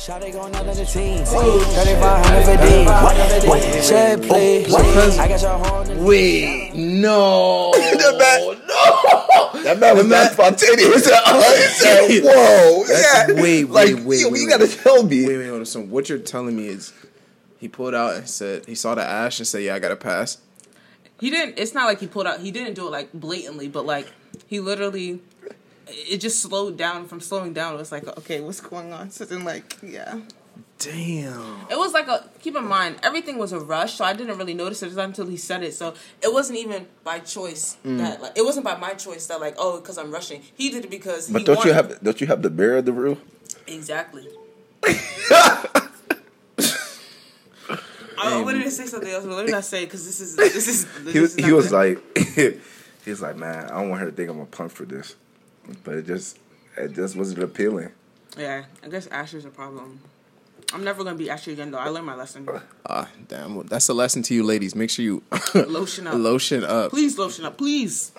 Shawty going out of the teens. 3500 for D. Shed, please. I got your horn. Wait, no. that man, no. That man was not spontaneous. He said, oh, he said, whoa. That's- yeah. wait, like, wait, wait, you, wait, you gotta tell me. Wait, wait, hold on. So what you're telling me is he pulled out and said he saw the ash and said, "Yeah, I got to pass." He didn't. It's not like he pulled out. He didn't do it like blatantly, but like he literally. It just slowed down from slowing down. It was like, okay, what's going on? So then, like, yeah. Damn. It was like a. Keep in mind, everything was a rush, so I didn't really notice it until he said it. So it wasn't even by choice Mm. that like it wasn't by my choice that like oh because I'm rushing. He did it because. But he don't you wanted- have don't you have the beer of the room? exactly? I wanted to say something else, but let me not say because this is this is. This He was is he was good. like he was like, man, I don't want her to think I'm a punk for this, but it just it just wasn't appealing. Yeah, I guess Asher's a problem. I'm never gonna be Asher again though. I learned my lesson. Ah, damn. Well, that's a lesson to you, ladies. Make sure you Lotion up. lotion up. Please lotion up, please.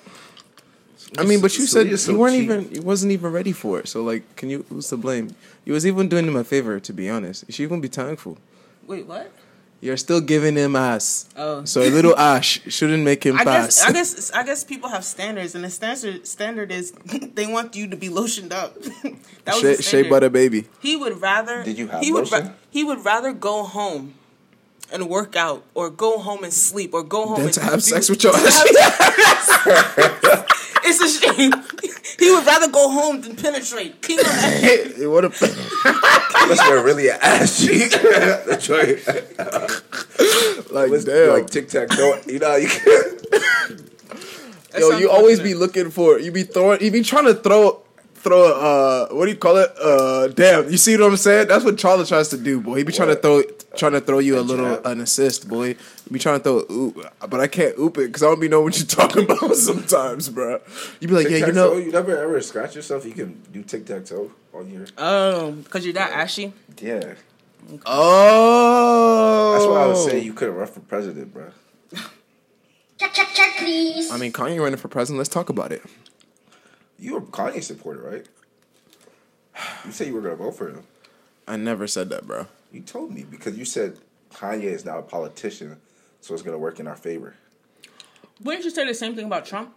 I mean, but you So said you're so you weren't cheap. even you wasn't even ready for it. So like, can you who's to blame? You was even doing him a favor, to be honest. You should even be thankful. Wait, what? You're still giving him ass. Oh. So a little ash shouldn't make him I pass. guess I guess I guess people have standards, and the standard standard is they want you to be lotioned up. that was Shea, the shea butter baby. He would rather. Did you have he would lotion? he would rather go home and work out, or go home and sleep, or go home Than and to have sex with your ass. it's a shame. he would rather go home than penetrate. King of that. what a Unless they're really an ass cheek. That's right. like Let's damn. like tic tac toe. You know you can. Yo, you always be looking for you be throwing you be trying to throw throw uh what do you call it? Uh damn, you see what I'm saying? That's what Charlie tries to do, boy. He be trying to throw trying to throw you a little jab. an assist, boy. You be trying to throw a oop, but I can't oop it because I don't be know what you're talking about sometimes, bro. You be like, yeah, you know, you never ever scratch yourself. You can do tic tac toe on your. um, because you're that ashy. Yeah, oh, that's why I was saying you couldn't run for president, bro. Check, check, check, please. I mean, Kanye running for president. Let's talk about it. You were a Kanye supporter, right? You said you were gonna vote for him. I never said that, bro. You told me because you said Kanye is now a politician, so it's gonna work in our favor. Wouldn't you say the same thing about Trump?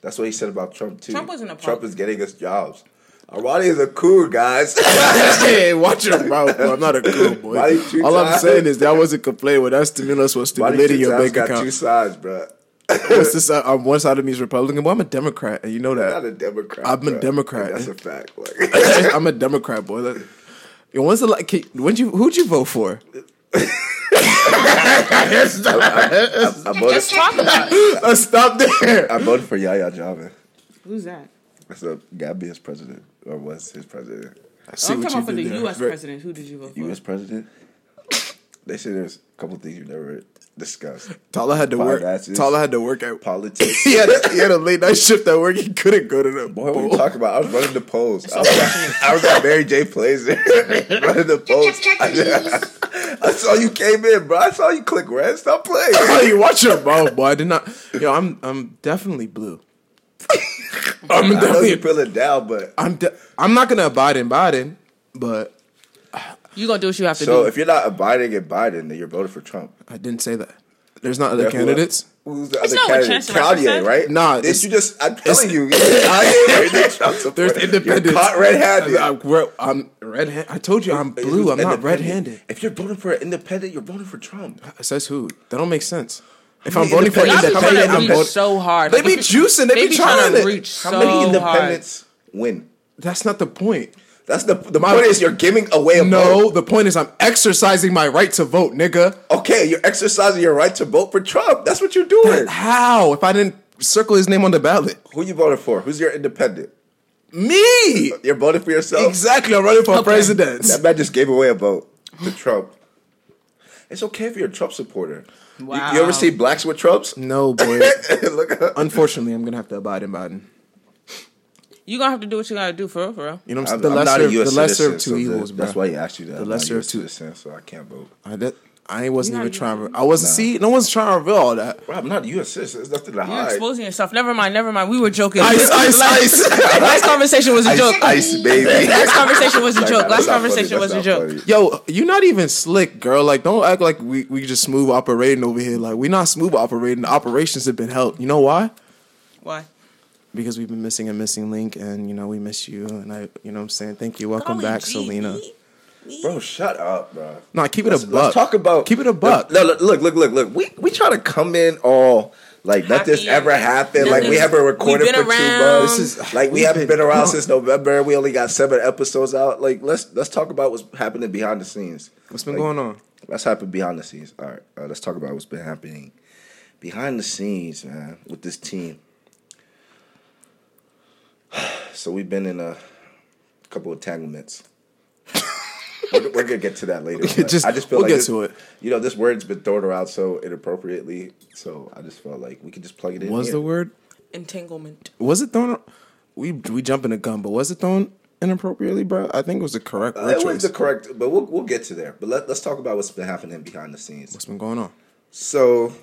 That's what he said about Trump too. Trump wasn't a politician. Trump is getting us jobs. Armani is a cool guys. hey, watch your mouth, bro. I'm not a cool boy. Why you two All I'm saying is that wasn't complaining when that stimulus was Body stimulating your Times bank got two account. sides, bro. What's this? Uh, on one side of me is Republican, but I'm a Democrat, and you know Not a that. Democrat. I'm a bro. Democrat. That's a fact. Like, I'm a Democrat, boy. That- when's the like? When you who'd you vote for? I voted. Talk about it. Stop there. I voted for Yahya Jammeh. Who's that? That's a Gambia's president, or was his president, I see I'm what talking you about for the there. U.S. Very- president. Who did you vote for? U.S. president. They say there's a couple things you never discussed. Tala had to Five work. asses. Tala had to work at. Politics. He had, a, he had a late night shift at work. He couldn't go to the Boy, what are you talking about? I was running the polls. I was, at, I was at Mary J. Plays running the polls. check, please. I saw you came in, bro. I saw you click red. Stop playing. Hey, you watch your mouth, boy. I did not. Yo, I'm I'm definitely blue. I'm I know definitely. you're feeling down, but I'm de- I'm not gonna abide in Biden, but You gonna do what you have to so do. So if you're not abiding in Biden, then you're voting for Trump. I didn't say that. There's not other Yeah, who- candidates. Who's the That's other not what candidate? Chance the Kanye, right? Nah, Did it's- you just? I'm telling you, Kanye is the Trump supporter. There's independents. You're caught red-handed. I'm, we're- I'm red. I told you I'm blue. I'm not red-handed. If you're voting for an independent, you're voting for Trump. It says who? That don't make sense. If I'm many voting for independents- Y'all be trying to independent, I'm reach voting. so hard. They Like, be juicing. They, They be be trying trying to to. reach How so many hard. independents win? That's not the point. That's the the point is you're giving away a vote. No, vote. the point is I'm exercising my right to vote, nigga. Okay, you're exercising your right to vote for Trump. That's what you're doing. How? If I didn't circle his name on the ballot, Who you voting for? Who's your independent? me. You're voting for yourself. Exactly. I'm running for Okay. president. That man just gave away a vote to Trump. It's okay if you're a Trump supporter. You- Wow. You, ever see blacks with Trumps? No, boy. Look Unfortunately, I'm gonna have to abide in Biden. You gonna have to do what you gotta do for real, for real. You know what I'm I'm, saying? The I'm lesser, not a U.S. the lesser citizen, of two so evils, bro. That's why he asked you that. The I'm lesser not a of US two- citizen, so I can't vote. I, that, I ain't wasn't even trying. even- To, I wasn't. See, no one's trying to reveal all that. Bro, I'm not U.S. assist. There's nothing to You're hide. exposing yourself. Never mind. Never mind. We were joking. Ice, ice, ice. Last conversation was a Ice, joke. ice, baby. Last conversation was a Like, joke. Last conversation was a joke. funny. Yo, you're not even slick, girl. Like, don't act like we we just smooth operating over here. Like, we not smooth operating. The operations have been held. You know why? Why? Because we've been missing a missing link, and you know we miss you. And I, you know, what I'm saying thank you. Welcome Golly back, gee, Selena. me- me. Bro, shut up, bro. No, keep it Let's, a let's buck. talk about keep it a buck. No, look, look, look, look, look. We we try to come in all like nothing's Happy. ever happened. Like we haven't recorded we've for been two around. months. This is- like we we've haven't been been around gone. since November. We only got seven episodes out. Like let's let's talk about what's happening behind the scenes. What's been Like, going on? Let's happen behind the scenes. All right, uh, let's talk about what's been happening behind the scenes, man, with this team. So we've been in a couple of entanglements. we're, we're gonna get to that later. Just- I just feel we'll like get this- to it. You know, this word's been thrown around so inappropriately, so I just felt like we could just plug it in. Was the word? Entanglement. Was it thrown? We we jumping the gun, but was it thrown inappropriately, bro? I think it was the correct Uh, word it was the correct, but we'll we'll get to there. But let, let's talk about what's been happening behind the scenes. What's been going on? So,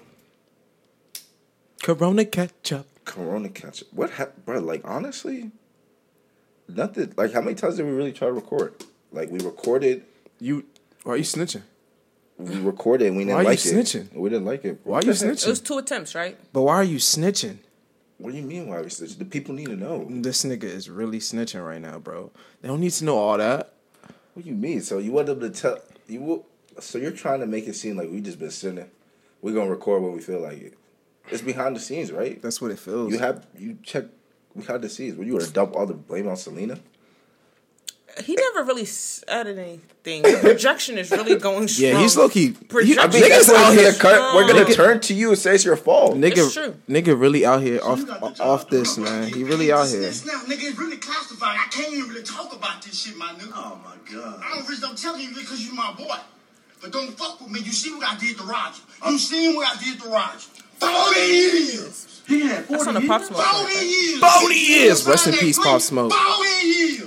Corona ketchup. Corona catch What happened, bro? Like honestly, nothing. Like how many times did we really try to record? Like we recorded, You why are you snitching? we recorded, and we didn't Why you like snitching? it. We didn't like it. Why are you snitching? heck? It was two attempts, right? But why are you snitching? What do you mean? Why are we snitching? The people need to know. This nigga is really snitching right now, bro. They don't need to know all that. What do you mean? So you want them to tell you? will- So you're trying to make it seem like we just been sitting. We're gonna record when we feel like it. It's behind the scenes, right? That's what it feels. You have you check behind the scenes. Were you gonna dump all the blame on Selena? He never really said anything. The projection is really going strong. yeah, he's low key. Projection. I mean, Niggas out we're here- gonna, cut- we're gonna Nigga- turn to you and say it's your fault. Nigga, It's true. nigga, really out here off You got the job. off this man. He really out here. Now, nigga, it's really classified. I can't even really talk about this shit, my nigga. Oh my god. I don't really I'm telling you because you my boy. But don't fuck with me. You see what I did to Roger. You seen what I did to Roger. Forty years. He had 40 That's on the years. Pop Smoke Forty years. 40 years. Rest in peace, Pop. Smoke. Forty years.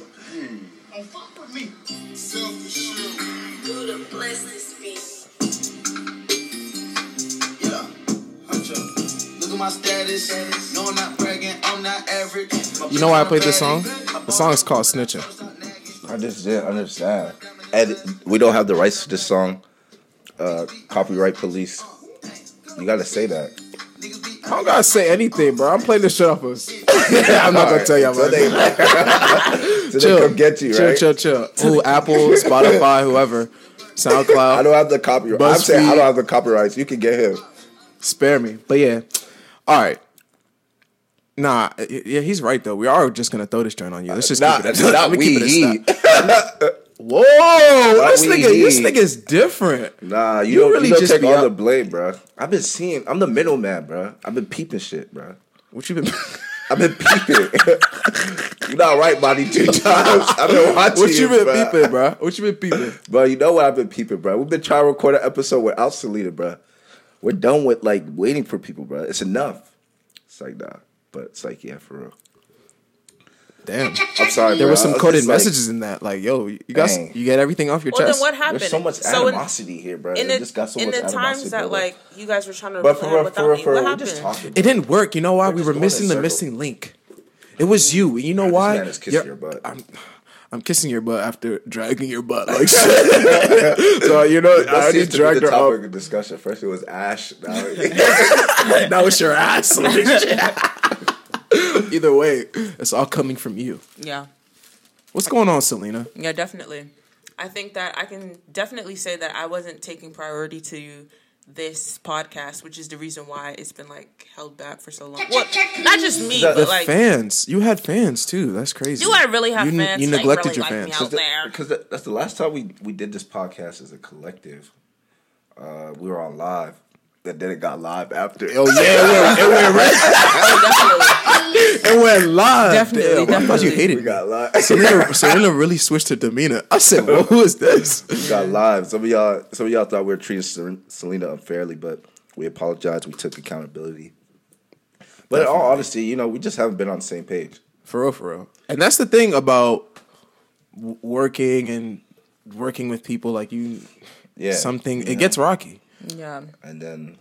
Don't fuck with me. Self-assured. Who the blessings be? Yeah, huncho. Look at my status. No, I'm not bragging. I'm not average. You know why I played this song? The song is called Snitching. I just didn't understand. And we don't have the rights to this song. Uh, copyright police. You gotta say that. I don't gotta say anything, bro. I'm playing this shit off us. I'm not gonna tell y'all about they, it. so they come get you, chill, right? chill, chill. Ooh, Apple, Spotify, whoever, SoundCloud. I don't have the copyright. I'm saying I don't have the copyrights. You can get him. Spare me. But yeah. All right. Nah, yeah, he's right though. We are just gonna throw this joint on you. Let's just Not, keep it. Not we. keep it Whoa, this nigga, this he. nigga's different. Nah, you, You don't, really you don't just take all out- the blame, bro. I've been seeing. I'm the middleman, bro. I've been peeping shit, bro. What you been? I've been peeping. You're not right, body two times. I've been watching what you been bruh. peeping, bro? What you been peeping? Bro, you know what I've been peeping, bro. We've been trying to record an episode without Selena, bro. We're done with like waiting for people, bro. It's enough. It's like nah, but it's like yeah, for real. Damn. I'm sorry. There bro. were some was coded just like, messages in that. Like, yo, you got Dang. you get everything off your Well, then what happened? There's so much So in- animosity here, bro. in It the, just got so in much the times animosity, that bro. like you guys were trying to But for plan real, without for me, for what we're just happened? talking. It didn't work. You know why? We're we were missing the missing link. It was you. You know why? man kissing your butt. I'm, I'm kissing your butt after dragging your butt like shit. so you know, I That already seems to be dragged the her topic up. of discussion. First it was Ash. Now Now it's your ass. like shit. Either way, it's all coming from you. Yeah, What's going on, Selena? yeah, definitely. I think that I can definitely say that I wasn't taking priority to this podcast, which is the reason why it's been like held back for so long. Well, not just me, The- The but like, fans. You had fans too. That's crazy. do I really have you, fans? You like, neglected really your like fans. Me out there? because that's the last time we we did this podcast as a collective. Uh, we were on live. That then it got live after. Oh yeah, it went, it went, Oh, it went live. Definitely, Damn, I thought you hated we got live. Selena, Selena really switched her demeanor. I said, well, "Who is this?" we got live. Some of y'all, some of y'all thought we were treating Sel- Selena unfairly, but we apologized. We took accountability. But in all honesty, you know, we just haven't been on the same page. For real, for real. And that's the thing about w- working and working with people. Like you, Yeah. something. Yeah. It gets rocky. Yeah. And then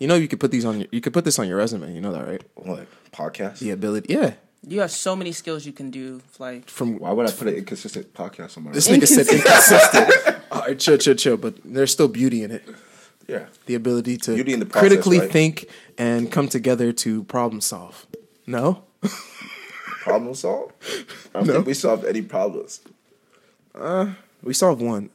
You know, you could put these on. Your, you could put this on your resume. You know that, right? what podcast? The ability. Yeah. You have so many skills you can do. Like From Why would I put an inconsistent podcast on my? this nigga said inconsistent. All right, chill, chill, chill. But there's still beauty in it. yeah. The ability to Beauty in the process, critically right? think and come together to problem solve. No. Problem solve? I don't No. think we solved any problems. Uh, we solved one.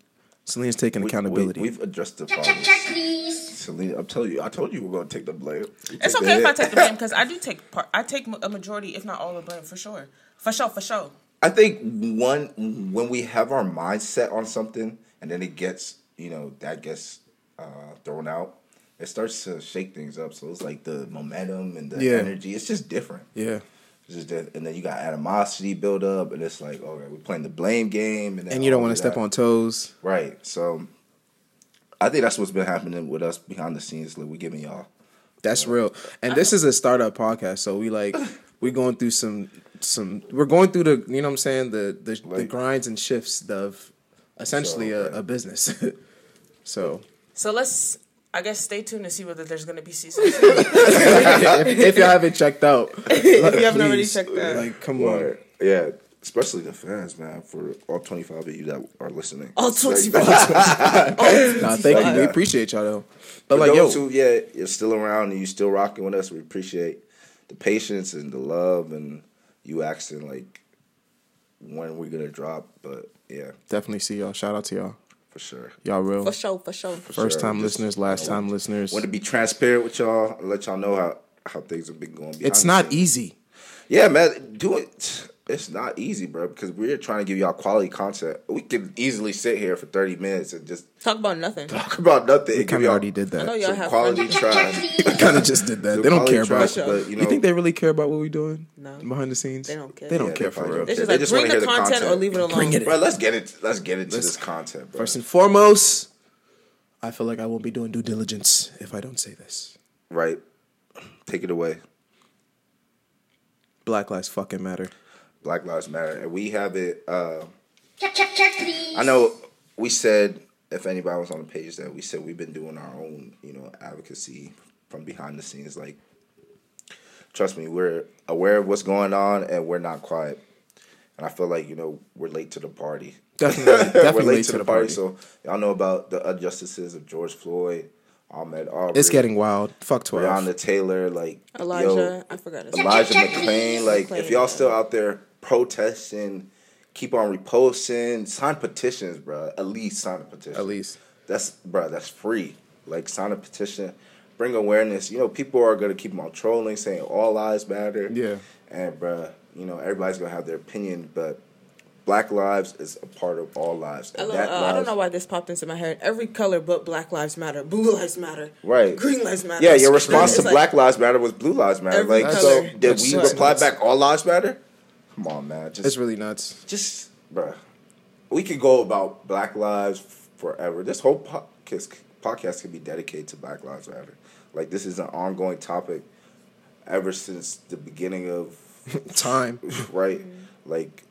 Selena's taking We- accountability. We, have addressed the Check, check, problems. check, please. Selena, I'm telling you, I told you we are gonna take the blame. You it's okay if I take the blame because I do take part. I take a majority, if not all, the blame for sure. For sure. For sure. I think one when we have our mindset on something and then it gets you know that gets uh, thrown out, it starts to shake things up. So it's like the momentum and the Yeah. energy. It's just different. yeah. It's just that, and then you got animosity build up, and it's like, okay, we're playing the blame game, and then And you don't want to step on toes. right. So I think that's what's been happening with us behind the scenes. Like we're giving y'all That's real. And this is a startup podcast, so we like we're going through some some we're going through the you know what I'm saying the the, the grinds and shifts of essentially So, a, a business. so So let's. I guess stay tuned to see whether there's gonna be season if, if y'all haven't checked out, if you haven't already checked that. like come on. Yeah, especially the fans, man. For all twenty five of you that are listening. All It's like- 25. Nah, thank you. We appreciate y'all though. But For like yo, who, yeah, you're still around and you still rocking with us. We appreciate the patience and the love and you asking like when we're gonna drop. But yeah, definitely see y'all. Shout out to y'all. for sure. Y'all real. For sure. For sure. First sure. time Just, listeners, you last know, time listeners. Want to be transparent with y'all and let y'all know how how things have been going. It's not easy. Yeah, man, do it. It's not easy, bro, because we're trying to give y'all quality content. We can easily sit here for thirty minutes and just Talk about nothing. talk about nothing. We kind of already did that. I know that. y'all some have quality fun. Check, check, trash. please. kind of just did that. Some They don't care about. trash, but, you know, think they really care about what we're doing? No. Behind the scenes, They don't care. They don't Yeah, care they for real. don't It's just They like just bring wanna the hear the content, or leave it alone. Bring it. Bro, let's get it. Let's get into Let's- this content, bro. First and foremost, I feel like I won't be doing due diligence if I don't say this. Right. Take it away. Black lives fucking matter. Black Lives Matter, and we have it. Uh, Check, check, check, please. I know we said if anybody was on the page that we said we've been doing our own, you know, advocacy from behind the scenes. Like, trust me, we're aware of what's going on, and we're not quiet. And I feel like you know we're late to the party. Definitely, we're late late to the, party. So y'all know about the injustices of George Floyd, Ahmaud Arbery, It's getting wild. Fuck twelve. Breonna Taylor, like Elijah. yo, I forgot his Elijah Check, check, McClain. Like, McClain, if y'all yeah. still out there protesting, keep on reposting, sign petitions, bro. At least sign a petition. At least. That's, bro. That's free. Like, sign a petition. Bring awareness. You know, people are gonna keep on trolling, saying all lives matter. Yeah. And, bro, you know, everybody's gonna have their opinion, but Black lives is a part of all lives. I, love, that uh, I don't know why this popped into my head. Every color but Black Lives Matter. Blue Lives Matter. Right. Green Lives Matter. Yeah, your response It's to like- Black Lives Matter was Blue Lives Matter. Like, color. so did That's we reply back All Lives Matter? Come on, man. Just It's really nuts. just bruh, we could go about Black Lives forever. This whole podcast podcast could be dedicated to Black Lives Matter. Like this is an ongoing topic ever since the beginning of Time. right. Like,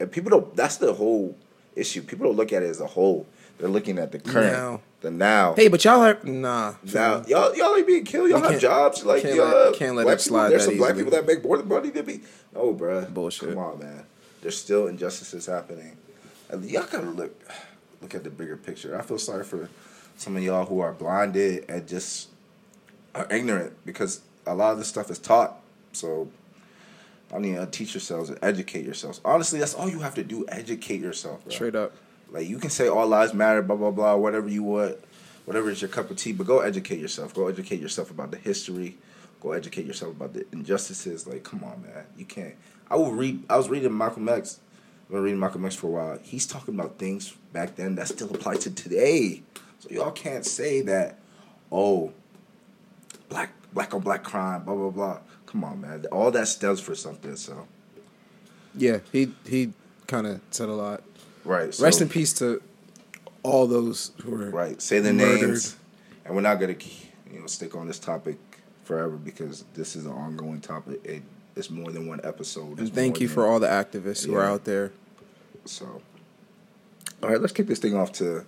and people don't. That's the whole issue. People don't look at it as a whole. They're looking at the current, Now. The now. Hey, but y'all are nah. Now, y'all, y'all ain't being killed. Y'all have jobs. Like, can't y'all let- have can't let black it people- slide There's some black people that make more than money than me. Oh, bruh. Bullshit. Come on, man. There's still injustices happening. And y'all gotta look, look at the bigger picture. I feel sorry for some of y'all who are blinded and just are ignorant because a lot of this stuff is taught. So, I mean, uh, teach yourselves and educate yourselves. Honestly, that's all you have to do. Educate yourself. Bro. Straight up. Like you can say all lives matter, blah blah blah, whatever you want, whatever is your cup of tea. But go educate yourself. Go educate yourself about the history. Go educate yourself about the injustices. Like, come on, man, you can't. I will read. I was reading Malcolm X. I've been reading Malcolm X for a while. He's talking about things back then that still apply to today. So y'all can't say that. Oh, black black on black crime, blah blah blah. Come on, man. All that stems for something. So Yeah, he he kind of said a lot. Right. So, Rest in peace to all those who were Right. Say the murdered. names. And we're not gonna you know stick on this topic forever because this is an ongoing topic. It, it's more than one episode. And thank you for all the activists who are out there. So, all right, let's kick this thing off to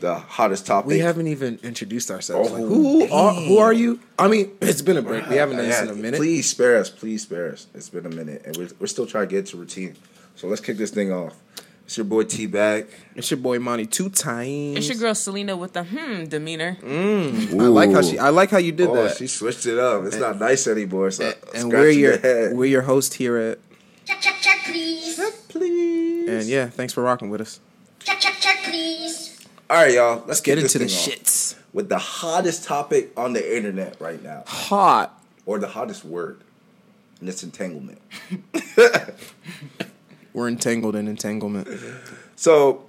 the hottest topic. We haven't even introduced ourselves. Like, Oh, who are who are you? I mean, it's been a break. We haven't done this in a minute. Please spare us. Please spare us. It's been a minute, and we're, we're still trying to get to routine. So let's kick this thing off. It's your boy T Bag. It's your boy Monty two times. It's your girl Selena with the hmm demeanor. I like how she. I like how you did Oh, that. she switched it up. It's not nice anymore. So and and scratching we're your your head. we're your host here at. Check, check, check, please. Please. And yeah, thanks for rocking with us. Check, check, check, please. All right, y'all. Let's Let's get kick into the thing shits. with the hottest topic on the internet right now, Hot. or the hottest word, and it's entanglement. We're entangled in entanglement. So,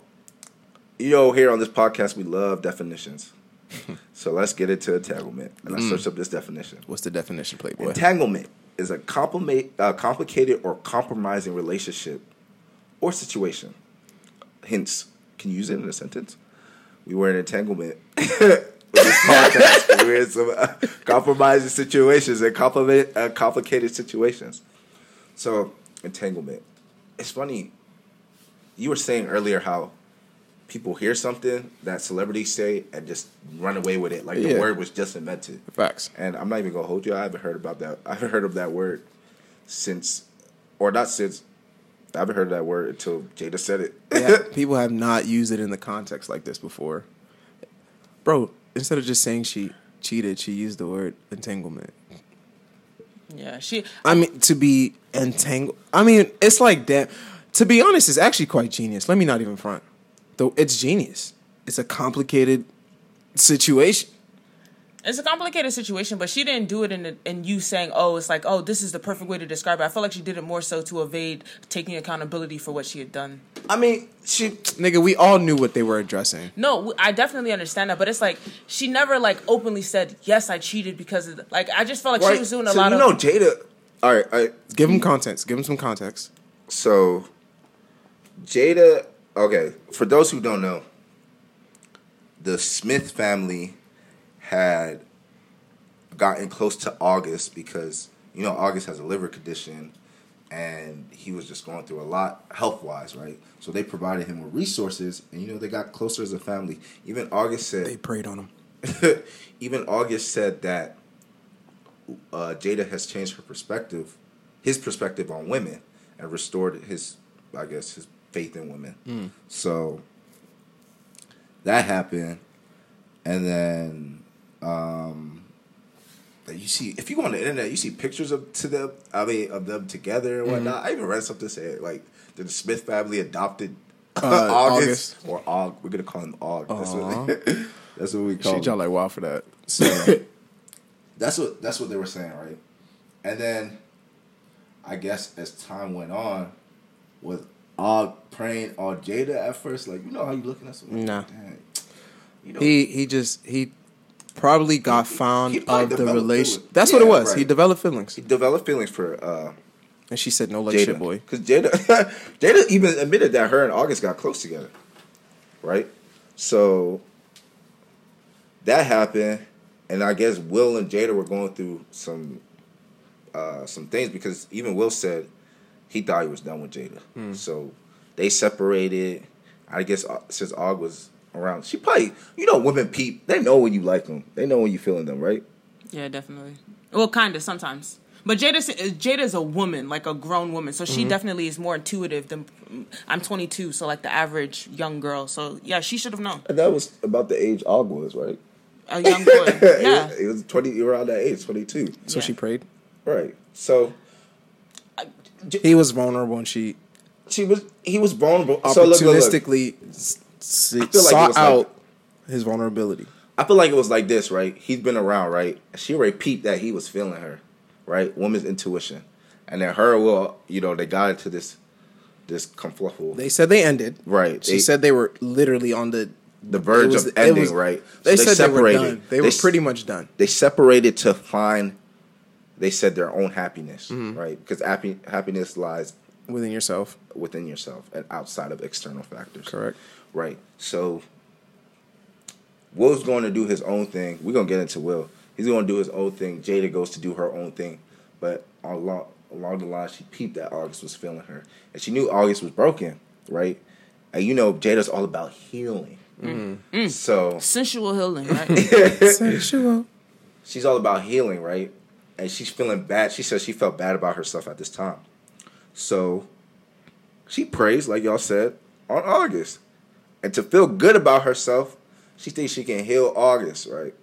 you know, here on this podcast, we love definitions. so let's get into entanglement. And I searched up this definition. What's the definition, Playboy? Entanglement is a uh, complicated or compromising relationship or situation. Hence, can you use it in a sentence? We were in entanglement podcast. we were in some uh, compromising situations and compliment, uh, complicated situations. So, entanglement. It's funny. You were saying earlier how people hear something that celebrities say and just run away with it, like Yeah. the word was just invented. Facts. And I'm not even gonna hold you. I haven't heard about that. I haven't heard of that word since, or not since. I haven't heard of that word until Jada said it. Yeah, people have not used it in the context like this before. Bro, instead of just saying she cheated, she used the word entanglement. Yeah, she. I mean, to be entangled. I mean, it's like that. To be honest, it's actually quite genius. Let me not even front. Though it's genius. It's a complicated situation. It's a complicated situation, but she didn't do it in the, in you saying, "Oh, it's like, oh, this is the perfect way to describe it." I feel like she did it more so to evade taking accountability for what she had done. I mean, she. Nigga, we all knew what they were addressing. No, I definitely understand that, but it's like she never like openly said, "Yes, I cheated because of the, like." I just felt like she was doing a so lot you of. know Jada. All right, all right. Give them mm-hmm. context. Give them some context. So, Jada. Okay, for those who don't know, the Smith family had gotten close to August because you know August has a liver condition, and he was just going through a lot health wise, right? So they provided him with resources, and you know they got closer as a family. Even August said They prayed on him. even August said that uh, Jada has changed her perspective, his perspective on women, and restored his, I guess, his faith in women. So that happened, and then um, you see, if you go on the internet, you see pictures of to them, I mean, of them together and whatnot. I even read something saying like the Smith family adopted. Uh, August, or Og, we're gonna call him Og. That's what, that's what we call him. y'all like wild for that. So that's what that's what they were saying, right? And then I guess as time went on, with Og praying on Jada at first, like you know how you looking at something. Nah. Dang. You know, He he just he probably got found he probably of the relation. feelings. That's what it was. right. He developed feelings, he developed feelings for uh, and she said, "No, like Jada, shit, boy." because Jada, Jada even admitted that her and August got close together, right? So that happened, and I guess Will and Jada were going through some uh, some things because even Will said he thought he was done with Jada, Hmm. so they separated. I guess uh, since Aug was around, she probably you know women peep. They know when you like them. They know when you feeling them, right? Yeah, definitely. Well, kind of sometimes. But Jada, Jada's a woman, like a grown woman, so Mm-hmm. she definitely is more intuitive than. I'm 22, so like the average young girl. So yeah, she should have known. And that was about the age Aug was, right? A young boy. Yeah. it was twenty around that age, twenty two. So Yeah. she prayed. Right. So He was vulnerable, and she she was he was vulnerable. So look, look, look. Opportunistically s- s- feel like sought was like- out his vulnerability. I feel like it was like this, right? He's been around, right? She already peeped that he was feeling her, right? Woman's intuition. And then her will, you know, they got into this this confluffle. They said they ended. Right. She They- said they were literally on the the verge was- of ending, was- right? They So said they were done. They, were pretty much done. they separated to find they said their own happiness, Mm-hmm. right? Because happy, happiness lies within yourself. within yourself and outside of external factors. Correct. Right. So Will's going to do his own thing. We're gonna get into Will. He's going to do his own thing. Jada goes to do her own thing. But along along the line, she peeped that August was feeling her, and she knew August was broken, right? and you know Jada's all about healing. Mm. Mm. Mm. So Sensual healing, right? Sexual. she's all about healing, right? And she's feeling bad. She says she felt bad about herself at this time. So she prays, like y'all said, on August. And to feel good about herself, she thinks she can heal August, right?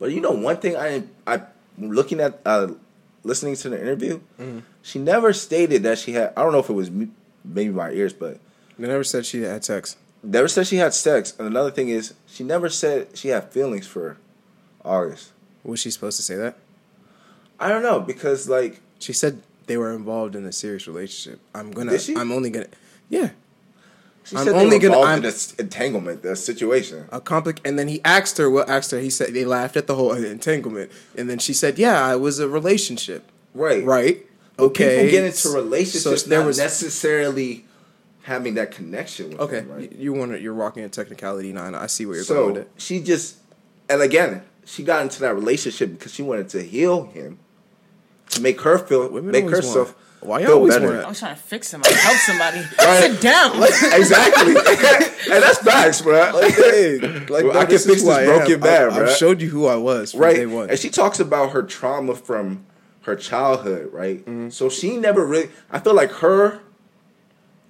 But you know, one thing I I looking at uh listening to the interview, she never stated that she had I don't know if it was me, maybe my ears, but They never said she had sex. never said she had sex. And another thing is, she never said she had feelings for August. Was she supposed to say that? I don't know because like She said they were involved in a serious relationship. I'm gonna. Did she? I'm only gonna. Yeah. She I'm said only gonna- I'm- in this entanglement, the situation. A compli- and then he asked her what asked her. He said they laughed at the whole entanglement, and then she said, "Yeah, it was a relationship." Right, Right. Okay. People get into relationships So there was necessarily having that connection with okay. them, right? You want to, you're walking a technicality nine. I see where you're so going with it. she just, and again, she got into that relationship because she wanted to heal him, to make her feel, Women make herself want- why y'all always better. want I was trying to fix him. somebody, help somebody. Right. Sit down. exactly, and that's facts, bro. Like, hey, like Well, no, I can fix is this I broken am. man, I, I've showed you who I was from right? day one. And she talks about her trauma from her childhood, right? Mm-hmm. So she never really. I feel like her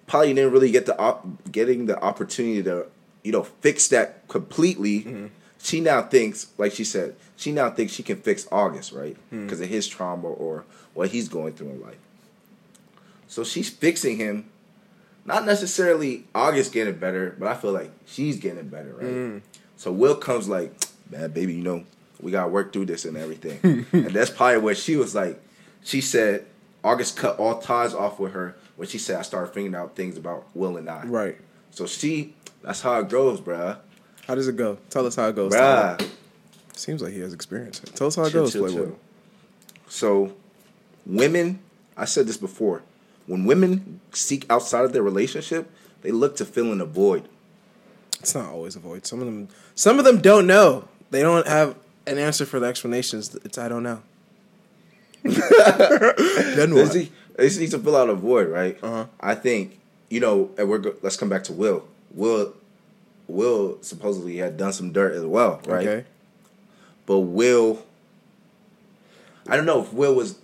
probably didn't really get the op- getting the opportunity to you know fix that completely. Mm-hmm. She now thinks, like she said, she now thinks she can fix August, right? Hmm. Because of his trauma or what he's going through in life. So she's fixing him. Not necessarily August getting better, but I feel like she's getting better, right? Hmm. So Will comes like, man, baby, you know, we gotta work through this and everything. and that's probably where she was like, she said August cut all ties off with her when she said I started figuring out things about Will and I. right. So she, that's how it goes, bruh. How does it go? Tell us how it goes. Bruh. Seems like he has experience. Tell us how it Chill, goes, chill, chill. So, women, I said this before, when women seek outside of their relationship, they look to fill in a void. It's not always a void. Some of them, some of them don't know. They don't have an answer for the explanations. It's I don't know. then They what? they just need to fill out a void, right? Uh-huh. I think you know, and we're go- let's come back to Will. Will, Will supposedly had done some dirt as well, right? Okay. But Will, I don't know if Will was,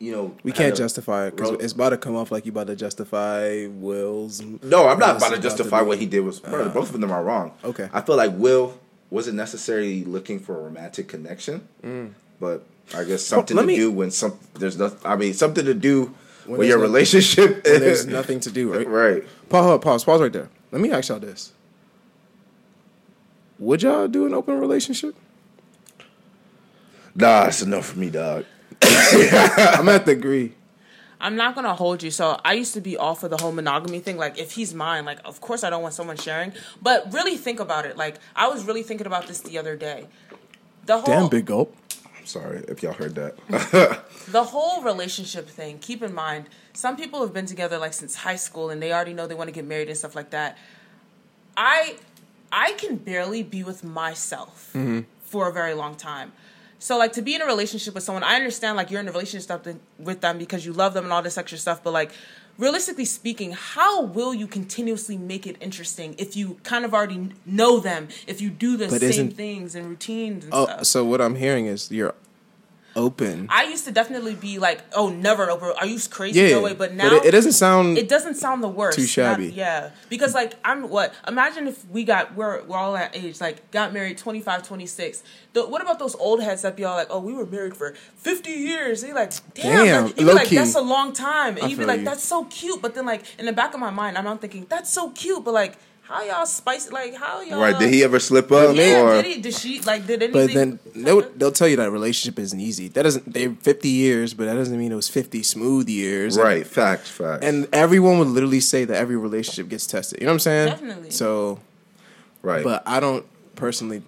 you know, We can't a- justify it because it's about to come off like you about to justify Will's. No, I'm not about to About justify to- what he did. Was brother, uh-huh. both of them are wrong. okay. I feel like Will wasn't necessarily looking for a romantic connection, mm. but I guess something let to me- do when some there's nothing. I mean, something to do When with your there's no- relationship. When there's nothing to do, right? right. Pause, pause, pause right there. Let me ask y'all this: Would y'all do an open relationship? Nah, it's enough for me, dog. I'm at the agree. I'm not gonna hold you. So I used to be all for the whole monogamy thing. Like, if he's mine, like, of course I don't want someone sharing. But really think about it. Like, I was really thinking about this the other day. The whole Damn, big gulp. I'm sorry if y'all heard that. the whole relationship thing. Keep in mind, some people have been together like since high school, and they already know they want to get married and stuff like that. I I can barely be with myself mm-hmm. for a very long time. So like to be in a relationship with someone, I understand like you're in a relationship with them because you love them and all this extra stuff, but like realistically speaking, how will you continuously make it interesting if you kind of already know them, if you do the But same things and routines and Oh, stuff? so what I'm hearing is you're open. I used to definitely be like, "Oh, never over." Are you crazy? yeah, No way. But now it, it doesn't sound. it doesn't sound the worst. Too Not- shabby. yeah. Because like I'm what? Imagine if we got we're we're all that age, like got married 25, 26. The, what about those old heads that be all like, oh, we were married for 50 years. They like, damn, Damn, that, be like, key. that's a long time. And I you'd be like, you. that's so cute. But then like in the back of my mind, I'm not thinking, that's so cute. But like, how y'all spice like how y'all right? Did he ever slip up? Yeah, or did he? Did she? Like, did anything? but then they'll, they'll tell you that relationship isn't easy. That doesn't. They're 50 years, but that doesn't mean it was 50 smooth years. right? Facts, facts. And everyone would literally say that every relationship gets tested. You know what I'm saying? Definitely. So, right. but I don't personally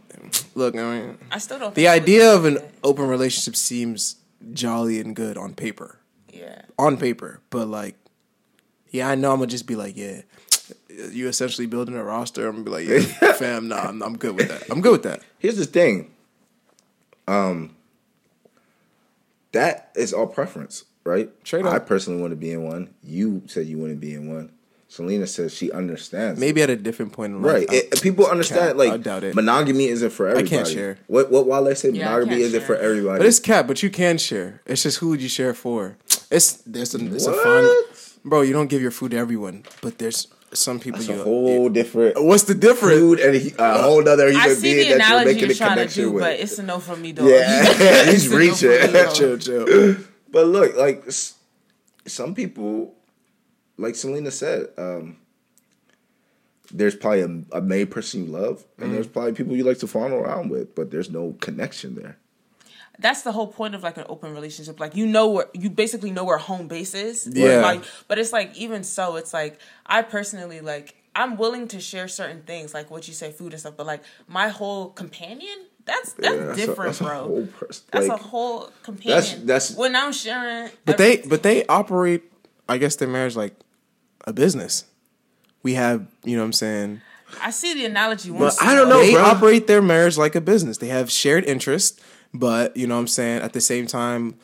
look. I mean, I still don't. the think I would idea of an that. open relationship seems jolly and good on paper. yeah. On paper, but like, yeah, I know I'm gonna just be like, yeah. You essentially building a roster. I'm gonna be like, yeah, fam, nah, I'm, I'm good with that. I'm good with that. Here's the thing. Um, that is all preference, right? Straight I up. personally want to be in one. You said you want to be in one. Selena says she understands. Maybe at a different point in life. Right. It- people understand Cap, like I doubt it. monogamy isn't for everybody. I can't share. What what Wale say Yeah, monogamy can't isn't share. for everybody. But it's cap, but you can share. It's just who would you share for? It's there's a it's a fun bro. You don't give your food to everyone, but there's some people It's you. a whole different what's the difference? food and a, a whole other human I see being the that you're analogy making you're a trying to connection do, with. but it's a no from me, dog. Yeah, he's It's a no me, chill, chill. But look, like some people, like Selena said, um, there's probably a, a main person you love, and Mm-hmm. there's probably people you like to follow around with, but there's no connection there. That's the whole point of like an open relationship. Like you know where you basically know where home base is. Yeah. Like, but it's like even so, it's like I personally like I'm willing to share certain things, like what you say, food and stuff. But like my whole companion, that's that's Yeah, that's a- different, that's a bro. whole pers- that's like, a whole companion. that's- when I'm sharing. But they but they operate. I guess their marriage like a business. We have you know what I'm saying. I see the analogy. Once But I don't know, they bro. operate their marriage like a business. They have shared interests, but you know what I'm saying. At the same time,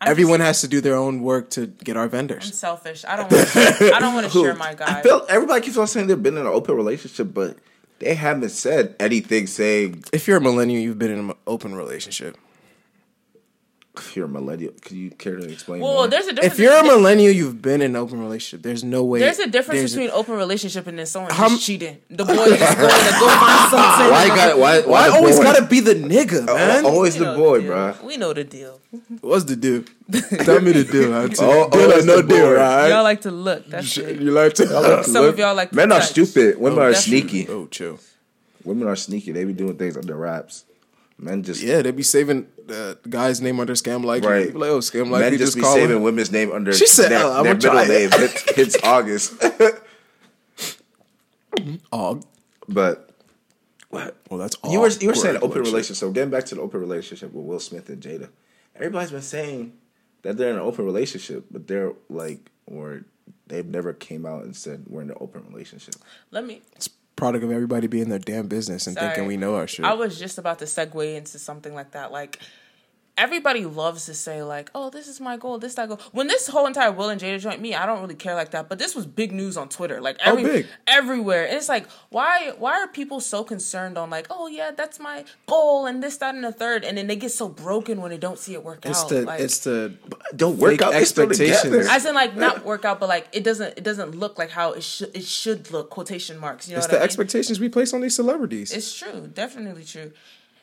I'm everyone just- has to do their own work to get our vendors. I'm selfish. I don't. Want to, I don't want to share my guy. I feel everybody keeps on saying they've been in an open relationship, but they haven't said anything saying If you're a millennial, you've been in an open relationship. If you're a millennial. Could you care to explain? well, more? there's a difference. If you're a millennial, you've been in an open relationship. There's no way. There's a difference there's between open relationship and then someone How m- just cheating. The boy is going to go find something. why you got why Why why the always boy? gotta be the nigga, man? always the boy, deal. bro. We know the deal. What's the deal? Tell me the do. I'll tell Oh, deal oh, or no the deal, right? Y'all like to look. That's it. you like to? look. Some of y'all like to men are stupid. Women Oh, are that's true. sneaky. Oh, chill. Women are sneaky. They be doing things under wraps. Men just Yeah, they be saving the guy's name under scam likely. Right. Be Like, oh, scam men just just be call saving him. women's name under She said, their, "Oh, I'ma their middle name. It's, it's August, Oh, but what? well, that's you were you were awkward, saying open relationship. So getting back to the open relationship with Will Smith and Jada, everybody's been saying that they're in an open relationship, but they're like, or they've never came out and said we're in an open relationship. Let me. It's product of everybody being their damn business and Sorry. thinking we know our shit. I was just about to segue into something like that. Like everybody loves to say like, "Oh, this is my goal. This that goal." When this whole entire Will and Jada joint, me, I don't really care like that. But this was big news on Twitter, like oh, every, big? everywhere. And it's like, why why are people so concerned on like, "Oh yeah, that's my goal," and this, that, and the third, and then they get so broken when they don't see it work it's out. the like, it's the Don't work out. They expectations. together. as in like not work out, but like it doesn't it doesn't look like how it should it should look. Quotation marks. You know it's what the I mean? expectations we place on these celebrities. It's true, definitely true.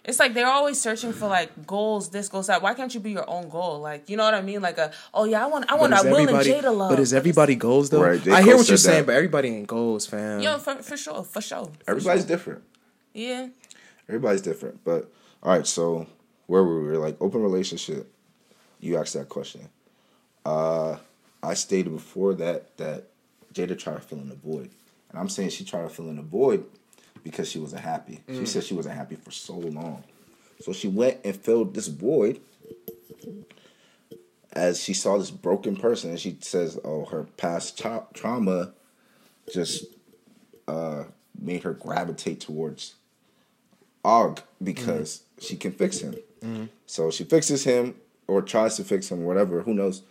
It's like they're always searching for like goals, this goals that. Why can't you be your own goal? Like you know what I mean? Like a oh yeah, I want I want is that Will and everybody- Jada love. But is everybody goals though? Right, J. I hear what you're that. saying, but everybody ain't goals, fam. Yo, for, for sure, for sure. for Everybody's sure. different. Yeah, Everybody's different. But all right, so where were we? Like open relationship. You asked that question. Uh, I stated before that that Jada tried to fill in the void, and I'm saying she tried to fill in the void because she wasn't happy. She mm. said she wasn't happy for so long, so she went and filled this void. As she saw this broken person, and she says, "Oh, her past tra- trauma just uh, made her gravitate towards Og because mm. she can fix him. Mm. So she fixes him or tries to fix him, whatever. Who knows?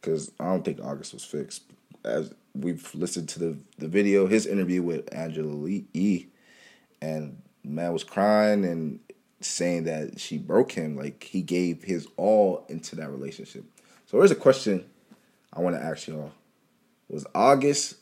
Because I don't think August was fixed. As we've listened to the the video, his interview with Angela Lee, E, and man was crying and saying that she broke him. Like he gave his all into that relationship. So here's a question I want to ask y'all: Was August?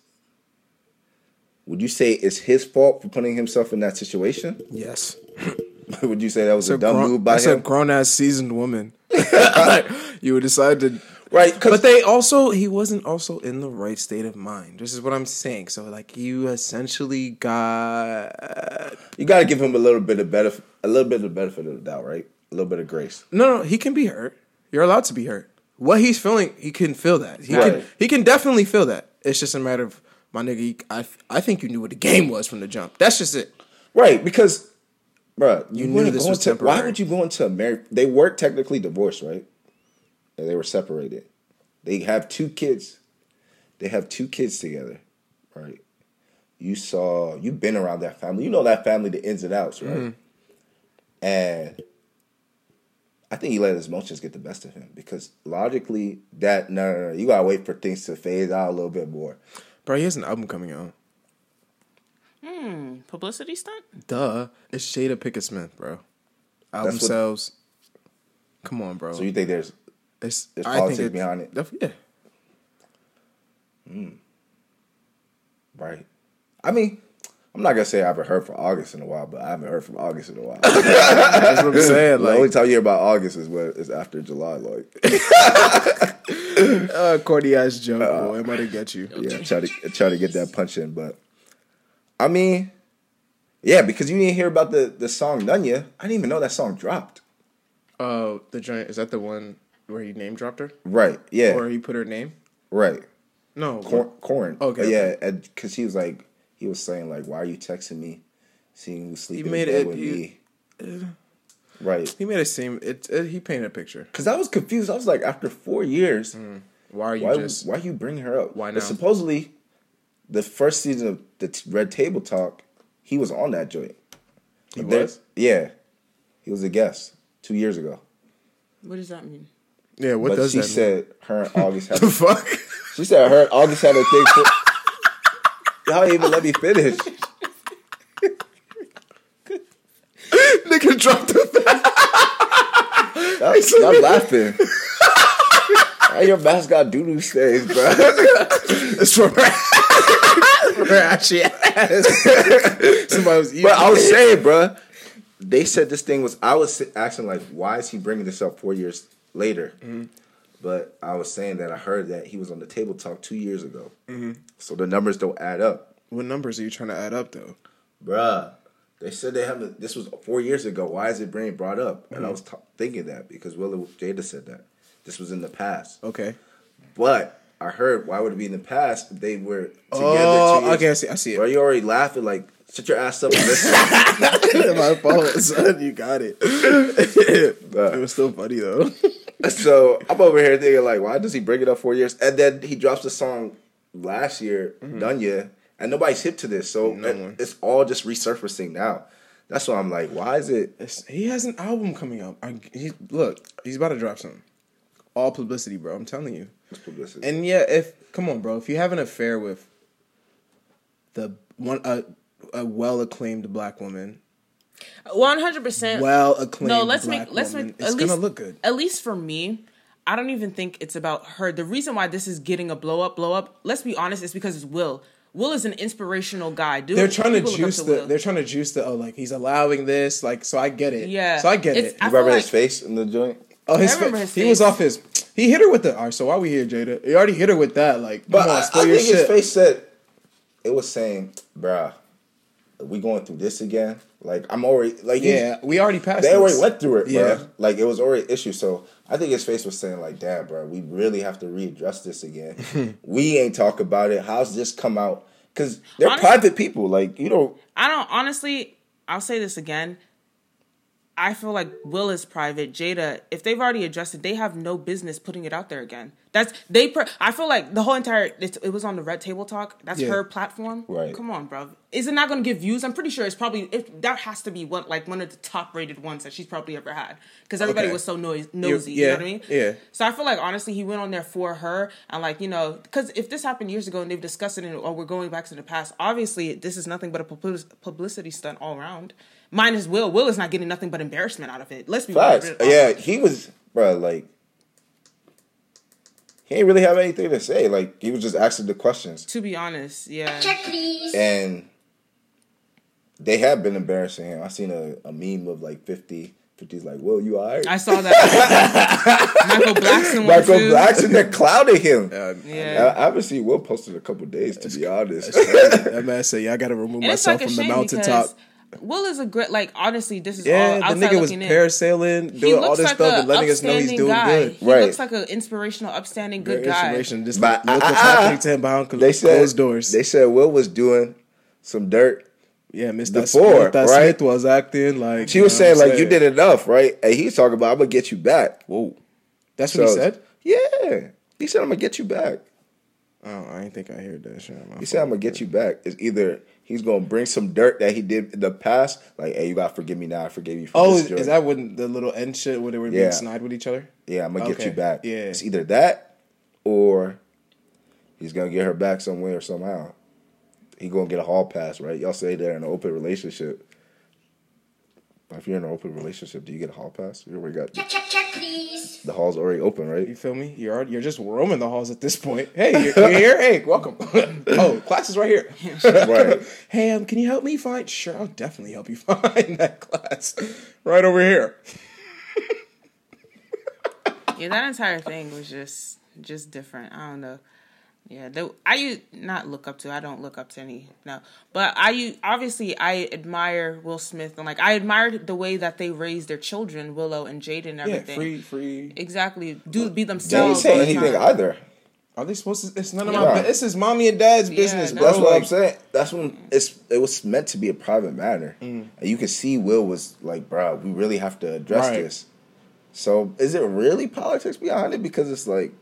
Would you say it's his fault for putting himself in that situation? Yes. Would you say that was It's a dumb grown, move by it's him? a grown ass seasoned woman. You would decide to right, But they also he wasn't also in the right state of mind. This is what I'm saying. So like you essentially got you got to give him a little bit of benefit, a little bit of benefit of the doubt, right? A little bit of grace. no no he can be hurt. You're allowed to be hurt. What he's feeling, he can feel that. He Right. can he can definitely feel that. It's just a matter of my nigga. I I think you knew what the game was from the jump. That's just it. Right, because, bruh, you, You knew this was Why temporary. would you go into a marriage? They were technically divorced, right? And they were separated. They have two kids. They have two kids together, right? You saw, you've been around that family. You know that family, the ins and outs, right? Mm-hmm. And I think he let his emotions get the best of him because logically, that no, no, no, you gotta wait for things to phase out a little bit more. Bro, he has an album coming out. Hmm, publicity stunt. Duh. It's Jada Pinkett Smith, bro. Album what- sales. Come on, bro. So you think there's it's there's I politics think it's- behind it? def- Yeah. right? I mean, I'm not gonna say I haven't heard from August in a while, but I haven't heard from August in a while. That's what I'm saying. Like, the only time you hear about August is when is after July. Like, uh, corny ass joke, boy. I'm about to get you. yeah, try to try to get that punch in, but I mean, yeah, because you didn't hear about the the song Nunya. I didn't even know that song dropped. Oh, the giant. Is that the one where he name dropped her? Right? Yeah. Where he put her name? right. No. Corn. corn. Okay, But yeah, because he was like, he was saying like, "Why are you texting me? Seeing you sleeping made in bed it- with he- me." Right. He made it seem. It, it. He painted a picture. Because I was confused. I was like, after four years, mm-hmm. Why are you why just? why you bring her up? Why But now? supposedly, the first season of the t- Red Table Talk, he was on that joint. He There- was. Yeah, he was a guest two years ago. What does that mean? Yeah. What but does she that mean? said her and August had. The fuck? she said her and August had a thing. For, Y'all even let me finish. Nigga dropped the. Y'all, y'all laughing. Why your mascot doo doo stays, bro? It's ashy ass. Somebody was eating. But I was saying, bro, they said this thing was. I was asking like, why is he bringing this up four years later? Mm-hmm. But I was saying that I heard that he was on the table talk two years ago. Mm-hmm. So the numbers don't add up, What numbers are you trying to add up though? bruh. They said they haven't. This was four years ago. Why is it being brought up? And I mm-hmm. was t- thinking that because Willa Jada said that this was in the past. Okay. But I heard why would it be in the past? if They were together. Oh, two years. okay. I see. I see it. you already laughing like shut your ass up and listen. My fault, son. You got it. it was still funny though. so I'm over here thinking like, why does he bring it up four years? And then he drops the song last year, Nunya, and nobody's hip to this. So Mm-hmm. No it- it's all just resurfacing now. That's why I'm like, why is it? It's- he has an album coming up. I, he, look, he's about to drop something. All publicity, bro. I'm telling you. publicity? And yeah, if come on, bro, if you have an affair with the one a, a well acclaimed black woman, One hundred percent. well acclaimed. No, let's black make let's woman, make It's at gonna least look good. At least for me, I don't even think it's about her. The reason why this is getting a blow up, blow up. Let's be honest, it's because it's Will. Will is an inspirational guy. Dude, They're trying to people look juice to the. Will. They're trying to juice the. Oh, like he's allowing this. Like so, I get it. Yeah. So I get It's- it. I You feel remember his face in the joint? oh, his, I remember fa- his He was off his. He hit her with the. All right, so why we here, Jada? He already hit her with that. Like, But come on, I, spill I your think shit. his face said it was saying, "Bruh, are we going through this again?" Like I'm already like he- Yeah, we already passed. they this. already went through it, Yeah. bro. Like it was already an issue. So I think his face was saying like, "Damn, bro, we really have to readdress this again. we ain't talk about it. How's this come out? Because they're Honestly- private people. Like you don't. I don't honestly. I'll say this again. I feel like Will is private. Jada, if they've already addressed it, they have no business putting it out there again. That's they. Per, I feel like the whole entire it, it was on the Red Table Talk. That's Yeah. her platform. Right. Come on, bro. Is it not going to give views? I'm pretty sure it's probably it, that has to be one like one of the top rated ones that she's probably ever had because everybody Okay. was so noise, nosy. you yeah, know what I mean? yeah. So I feel like honestly, he went on there for her and like you know, because if this happened years ago and they've discussed it and or we're going back to the past, obviously this is nothing but a public- publicity stunt all around. Mine is Will. Will is not getting nothing but embarrassment out of it. Let's be Facts. real. Yeah, he was, bro. Like he ain't really have anything to say. Like he was just asking the questions, To be honest, yeah. Check please. and they have been embarrassing him. I seen a, a meme of like 50. 50's like, "Well, you alright?" I saw that. Michael Blackson one Michael too. Blackson, they're clouding him. Yeah. I, I haven't seen Will post in a couple days, to be honest. that man said, "Yeah, I got to remove And myself like from the shame mountaintop." Because Will is a great like honestly this is Yeah, all the nigga was looking in. parasailing, He doing all this like stuff, a and letting us know he's doing guy. good. He Right. looks like an inspirational, upstanding, good Very guy. inspiration. Just But, look uh, what's happening to him behind cl- they said closed doors. They said Will was doing some dirt. yeah, Mr. before, Smith, that right? Smith was acting like She was you know saying like, "You did enough, right?" And he's talking about, "I'm gonna get you back." Whoa, that's what he said. Yeah, he said, "I'm gonna get you back." Oh, I didn't think I heard that shit. He said, "I'm gonna get you back." It's either he's gonna bring some dirt that he did in the past, like, "Hey, you gotta forgive me now. I forgive you for Oh, this." is, is that when the little end shit where they were Yeah. being snide with each other? Yeah, I'm gonna get you back. yeah. it's either that or He's gonna get her back some way or somehow. He gonna get a hall pass, right? Y'all say they're in an open relationship. But if you're in an open relationship, do you get a hall pass? You already got Check, check, check, please. the hall's already open, right? You feel me? You're already, you're just roaming the halls at this point. Hey, you're, you're here. Hey, welcome. oh, class is right here. Right. hey, um, can you help me find? Sure, I'll definitely help you find that class right over here. Yeah, that entire thing was just just different. I don't know. Yeah, the, I u- not look up to. I don't look up to any no, but I obviously I admire Will Smith and like I admired the way that they raised their children, Willow and Jaden, and Yeah, everything. free, free. Exactly, do be They didn't themselves. say all the anything time. either. Are they supposed to? It's none of Yeah. my. bu- This is mommy and dad's Yeah, business, no. bro. That's what I'm saying. That's when it's it was meant to be a private matter, Mm. and you can see Will was like, "Bro, we really have to address Right. this." So, is it really politics behind it? Because it's like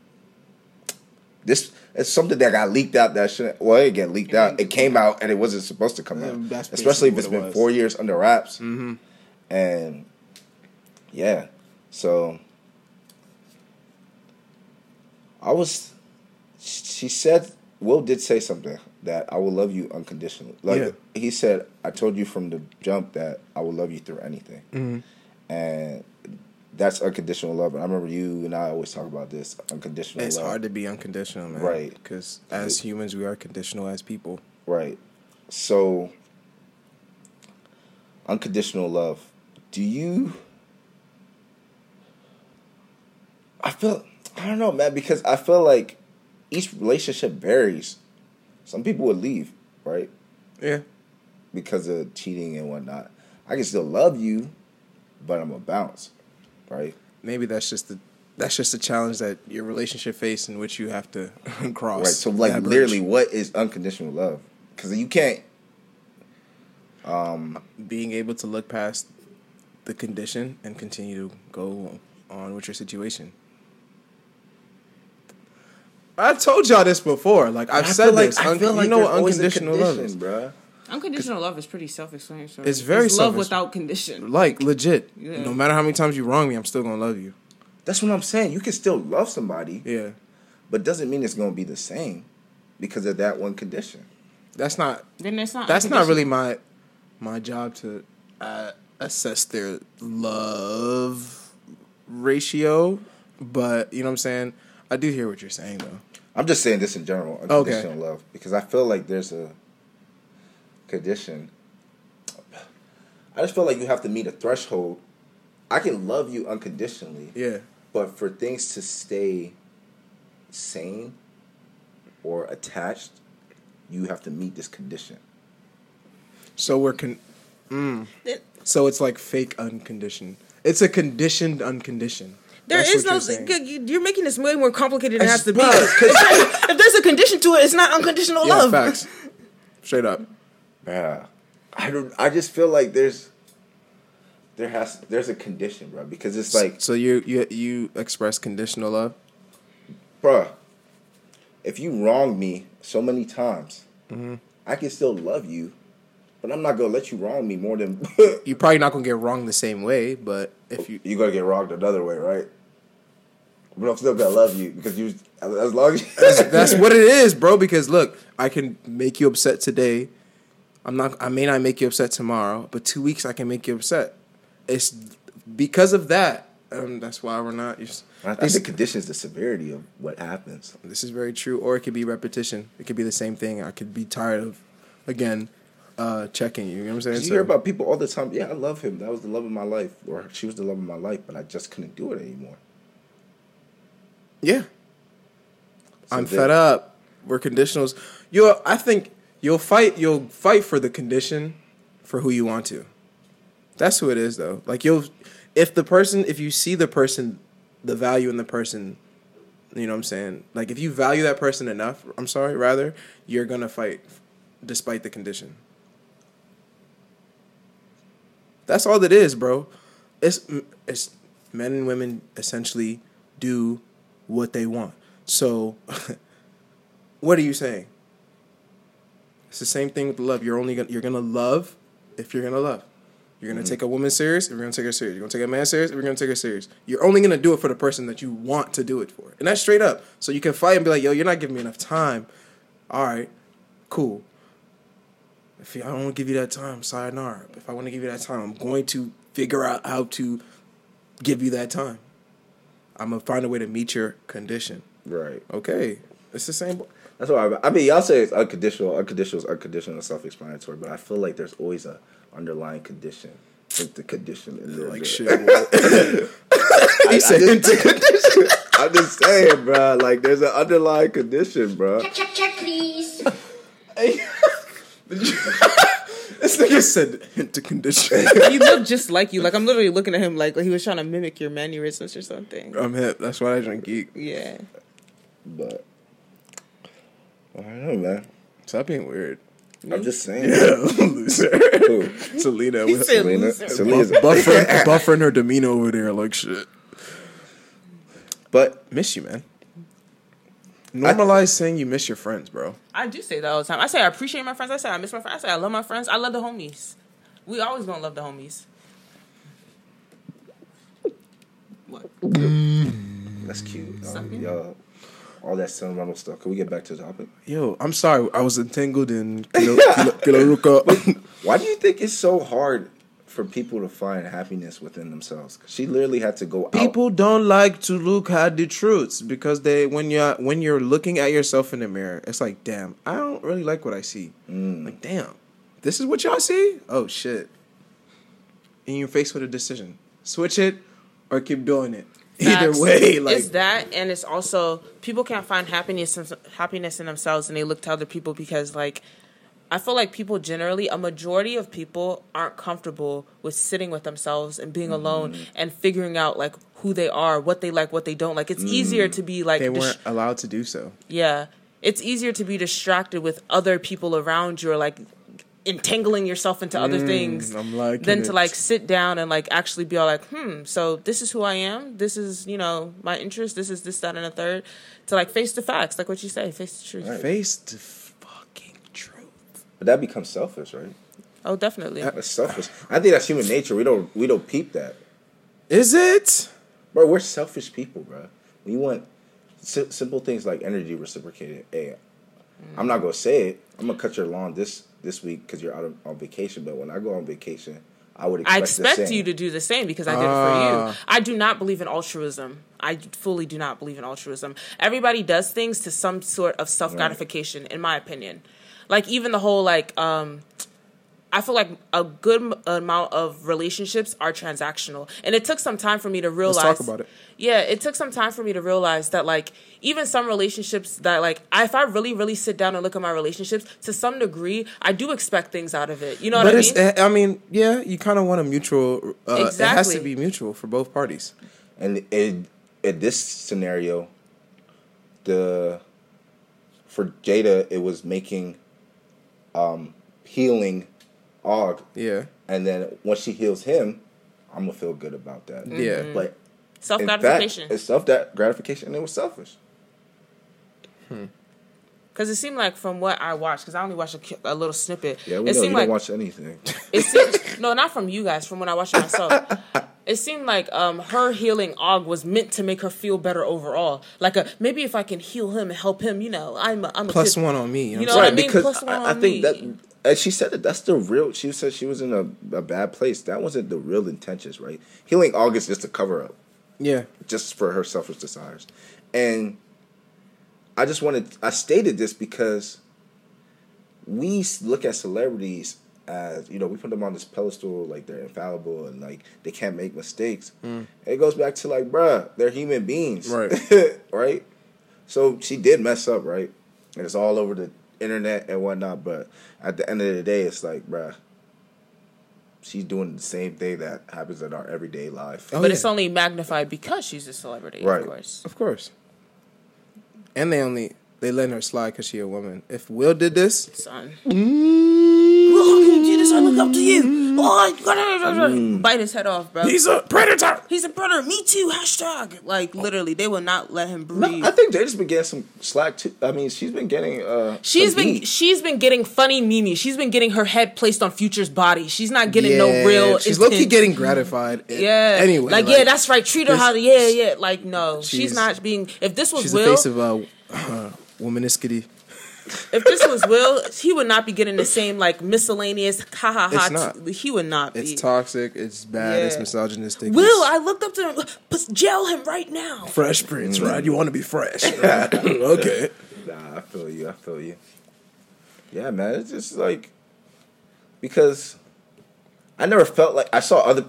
this. It's something that got leaked out. That shouldn't. Well, it get leaked out. It came out, and it wasn't supposed to come out. that's Especially if it's what it been four years under wraps. Mm-hmm. And yeah, so I was. She said, Will did say something that I will love you unconditionally. Like Yeah. he said, I told you from the jump that I will love you through anything, Mm-hmm. and that's unconditional love. And I remember you and I always talk about this unconditional It's love. hard to be unconditional, man. Right. Because as humans, we are conditional as people. Right. So, unconditional love. Do you? I feel I don't know, man, because I feel like each relationship varies. Some people would leave, right, Yeah. because of cheating and whatnot. I can still love you, but I'm a bounce, right? Maybe that's just the. That's just a challenge that your relationship face in which you have to cross. Right. So, like, literally, what is unconditional love? Because you can't. um being able to look past the condition and continue to go on with your situation. I've told y'all this before. Like I've I said like- this. I Un- you know what unconditional love is. bruh. Unconditional love is pretty self-explanatory. It's very love without condition. Like legit. Yeah. No matter how many times you wrong me, I'm still gonna love you. That's what I'm saying. You can still love somebody, Yeah. but doesn't mean it's gonna be the same because of that one condition. That's not. Then it's not. That's not really my my job to uh, assess their love ratio. But you know what I'm saying. I do hear what you're saying though. I'm just saying this in general, unconditional love, because I feel like there's a condition. I just feel like you have to meet a threshold. I can love you unconditionally, Yeah. but for things to stay sane or attached, you have to meet this condition. So we're con. Mm. It- So it's like fake unconditioned. It's a conditioned unconditioned. There That's is no. you're you- You're making this way more complicated than it has to be. just- bro, 'cause- if there's a condition to it, it's not unconditional Yeah, love. facts. Straight up. Yeah, I don't. I just feel like there's there has there's a condition, bro, because it's like so you you you express conditional love. bruh, if you wrong me so many times, Mm-hmm. I can still love you, but I'm not gonna let you wrong me more than You're probably not gonna get wrong the same way, but if you you're gonna get wronged another way, right? But I'm still gonna love you because you as long as that's what it is, bro. Because look, I can make you upset today. I'm not. I may not make you upset tomorrow, but two weeks I can make you upset. It's because of that. Um, that's why we're not. Just, I think the condition is the severity of what happens. This is very true. Or it could be repetition. It could be the same thing. I could be tired of, again, uh, checking you. You know what I'm saying? You So- hear about people all the time. Yeah, I love him. That was the love of my life, or she was the love of my life, but I just couldn't do it anymore. Yeah. So I'm fed up. We're conditionals. You'll I think you'll fight you'll fight for the condition for who you want to. That's who it is though. Like you'll if the person if you see the person the value in the person, you know what I'm saying? Like if you value that person enough, I'm sorry, rather, you're gonna fight despite the condition. That's all it is, bro. It's it's men and women essentially do what they want. So, what are you saying? It's the same thing with love. You're only gonna you're gonna love if you're gonna love. You're gonna mm. take a woman serious if you're gonna take her serious. You're gonna take a man serious if you're gonna take her serious. You're only gonna do it for the person that you want to do it for. And that's straight up. So you can fight and be like, yo, you're not giving me enough time. All right, cool. If I don't want to give you that time, sayonara. If I want to give you that time, I'm going to figure out how to give you that time. I'm gonna find a way to meet your condition. Right. Okay, it's the same. That's why I, I mean, y'all say it's unconditional. Unconditional is unconditional and self-explanatory, but I feel like there's always a underlying condition. Like the condition in there. Like bro. shit. he said I into condition. I'm just saying, bro. Like there's an underlying condition, bro. Check, check, check, please. This nigga said into condition. he looked just like you. Like I'm literally looking at him like, like he was trying to mimic your mannerisms or something. I'm hip. That's why I drink geek. Yeah. But I don't know, man. Stop being weird. I'm just saying. Yeah, loser. Who? Selena He with said Selena, loser. Selena's buffering, buffering her demeanor over there like shit. But Miss you, man. Normalize saying you miss your friends, bro. I do say that all the time. I say I appreciate my friends. I say I miss my friends. I say I love my friends. I love the homies. We always gonna love the homies. What? that's cute. Um, Something. y'all, all that sentimental stuff. Can we get back to the topic? Yo, I'm sorry. I was entangled in Kilo, Kilo, Kilaruka. Why do you think it's so hard for people to find happiness within themselves? she literally had to go out. People don't like to look at the truths because they when you're when you're looking at yourself in the mirror, it's like, damn, I don't really like what I see. Mm. Like, damn, this is what y'all see? Oh shit. And you're faced with a decision. Switch it or keep doing it. Either way, like it's that, and it's also people can't find happiness in, happiness in themselves, and they look to other people because, like, I feel like people generally, a majority of people aren't comfortable with sitting with themselves and being alone Mm. and figuring out like who they are, what they like, what they don't like. It's easier to be like they weren't allowed to do so. yeah, it's easier to be distracted with other people around you or like entangling yourself into other things Mm, I'm liking than to like sit down and like actually be all like, hmm, so this is who I am. This is, you know, my interest. This is this, that, and a third. To like face the facts, like what you say, face the truth. Right. Face the fucking truth. But that becomes selfish, right? Oh, definitely. That's selfish. I think that's human nature. We don't we don't peep that, Is it? bro. We're selfish people, bro. We want si- simple things like energy reciprocated. Hey, I'm not gonna say it. I'm gonna cut your lawn this this week because you're out of, on vacation. But when I go on vacation, I would expect I the expect same. you to do the same because I did it Ah. for you. I do not believe in altruism. I fully do not believe in altruism. Everybody does things to some sort of self gratification, in my opinion. Like even the whole like, um, I feel like a good amount of relationships are transactional, and it took some time for me to realize. Let's talk about it. Yeah, it took some time for me to realize that like even some relationships that like I, if I really really sit down and look at my relationships to some degree, I do expect things out of it. You know what But I it's, mean? I mean, yeah, you kind of want a mutual. Uh, It has to be mutual for both parties. And in, in this scenario, the for Jada, it was making um healing Og, Yeah, and then once she heals him, I'm gonna feel good about that. yeah. But self gratification. It's self gratification, and it was selfish. Because it seemed like from what I watched, because I only watched a, a little snippet. Yeah, we it know you like, don't watch anything. it seemed no, not from you guys. From when I watched it myself, it seemed like um, her healing Og was meant to make her feel better overall. Like a maybe if I can heal him and help him, you know, I'm a, I'm a Plus one on me. You know, You what know I'm what I mean? because Plus one I, I on think me. that, and she said that that's the real. She said she was in a, a bad place. That wasn't the real intentions, right? Healing August just to cover up, yeah, just for her selfish desires, and I just wanted. I stated this because we look at celebrities as you know we put them on this pedestal like they're infallible and like they can't make mistakes. Mm. It goes back to like, bruh, they're human beings, Right. right? So she did mess up, right? And it's all over the internet and whatnot. But at the end of the day, it's like, bruh, she's doing the same thing that happens in our everyday life. Oh, but yeah. it's only magnified because she's a celebrity, Right. of course. of course. And they only they letting her slide because she a woman. If Will did this, Son, Will, how can you do this? I look up to you. Oh, bite his head off, bro. He's a predator. He's a predator. Me too. Hashtag. Like literally, they will not let him No, breathe. I think Jada's been getting some slack too. I mean, she's been getting. uh She's been heat. she's been getting funny Mimi. She's been getting her head placed on Future's body. She's not getting no real. She's low key getting gratified. Yeah. Anyway, like, yeah, that's right. Treat her how. Yeah, yeah. Like no, she's, she's- not being. If this was She's Will, the face of uh, uh womaniscity. If this was Will, he would not be getting the same like miscellaneous ha ha It's ha. not. He would not be. It's toxic. It's bad. It's misogynistic. Will, it's I looked up to him. Jail him right now. Fresh Prince, mm-hmm. right? You want to be fresh, right? okay. Nah, I feel you. I feel you. Yeah, man. It's just like because I never felt like I saw other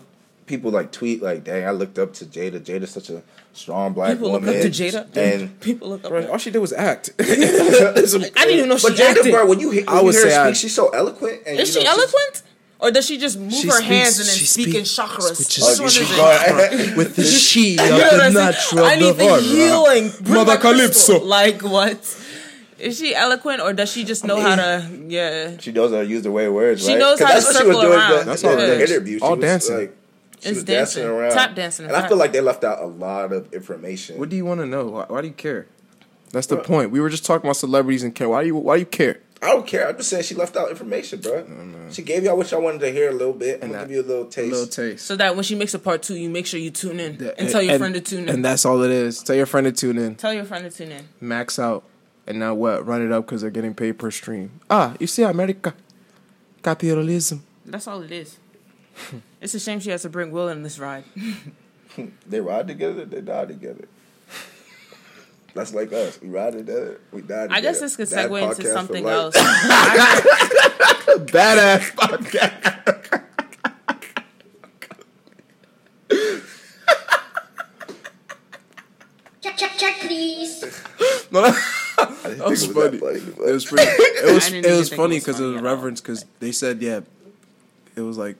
people like tweet like, "Dang, I looked up to Jada. Jada's such a strong black woman. People look up to Jada. and people look up. Bro, all she did was act. I didn't even know she but Jada, acted. bro, when you, hear- when I you would hear her say I- speak, she's so eloquent. And, Is you she know, she's- eloquent? Or does she just move She her speaks- hands and then she speak in chakras? which Which is- Oh, one you is should it? go- with the she of You know the I'm natural I need the divine. healing. Bring Mother. Calypso. Like what? Is she eloquent or does she just know how to? Yeah. She knows how to use the way words, She right? knows 'Cause how to that's what she was circle around. The, That's in all the interview. She All was, dancing. Like, she It's was dancing, dancing. around. Tap dancing, And I feel like they left out a lot of information. What do you want to know? Why, why do you care? That's the point. We were just talking about celebrities and care. Why do you? Why do you care? I don't care. I'm just saying she left out information, bro. She gave y'all what y'all wanted to hear a little bit. I'm And gonna that- give you a little taste. little taste. So that when she makes a part two, you make sure you tune in and tell your friend to tune in. And that's all it is. Tell your friend to tune in. tell your friend to tune in. Max out. And now what? Run it up because they're getting paid per stream. Ah, you see, America. Capitalism. That's all it is. It's a shame she has to bring Will in this ride. They ride together. They die together. That's like us. We ride together. We die together. I guess this could Bad segue podcast into for something life. else. Badass podcast. Check, check, check, please. No, that I didn't think that was it was funny. that funny. It was pretty. It was. It was funny because it funny was at all. reverence because they said yeah. It was like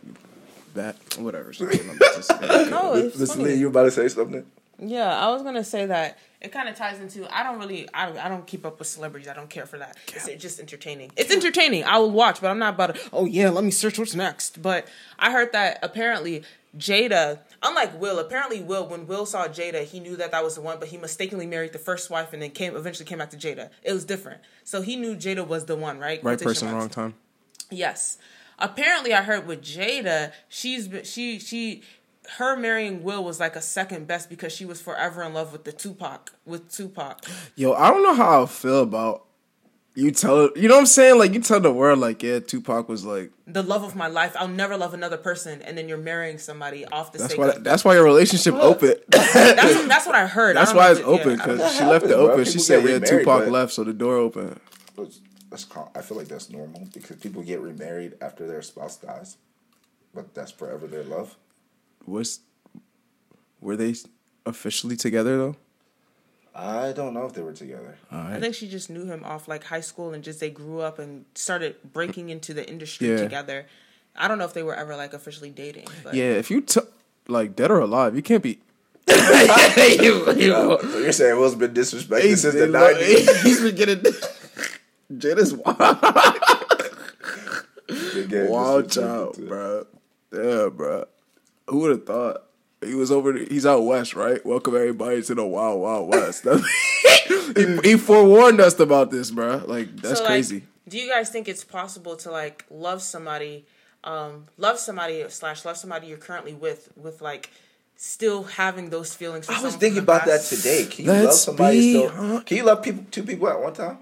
that. Whatever. So, I'm just- no, it's Listen, funny. Lee, you about to say something? Yeah, I was gonna say that it kind of ties into. I don't really, I don't, I don't keep up with celebrities. I don't care for that. It's just entertaining. It's entertaining. I will watch, but I'm not about to. Oh yeah, let me search what's next. But I heard that apparently Jada, unlike Will, apparently Will, when Will saw Jada, he knew that that was the one, but he mistakenly married the first wife and then came eventually came back to Jada. It was different. So he knew Jada was the one, right? right Quotation person, marks. wrong time. Yes. Apparently, I heard with Jada, she's she she her marrying Will was like a second best because she was forever in love with the Tupac with Tupac. Yo, I don't know how I feel about you tell you know what I'm saying? Like you tell the world like, yeah, Tupac was like The love of my life. I'll never love another person, and then you're marrying somebody off the that's sake why of- that's why your relationship open. that's, that's what I heard. That's don't why it's if it- open because That she left it happens, bro. open. She People said, get "Yeah, remarried, Tupac but- left, so the door open." That's, that's I feel like that's normal because people get remarried after their spouse dies, but that's forever their love. Was were they officially together though? I don't know if they were together. I think she just knew him off like high school and just they grew up and started breaking into the industry Yeah. together. I don't know if they were ever like officially dating. But Yeah, if you t- like dead or alive, you can't be. you So you're saying Will's been disrespected since the nineties? He's been getting. Jada's wild, wild child, bro. Yeah, bro. Who would have thought? He was over. The, he's out west, right? Welcome everybody to the wild, wild west. he, he forewarned us about this, bro. Like that's So, like, crazy. do you guys think it's possible to like love somebody, um, love somebody slash love somebody you're currently with, with like still having those feelings? For I was thinking from the about that today. Can you Let's love somebody be still? hon- Can you love people two people at one time?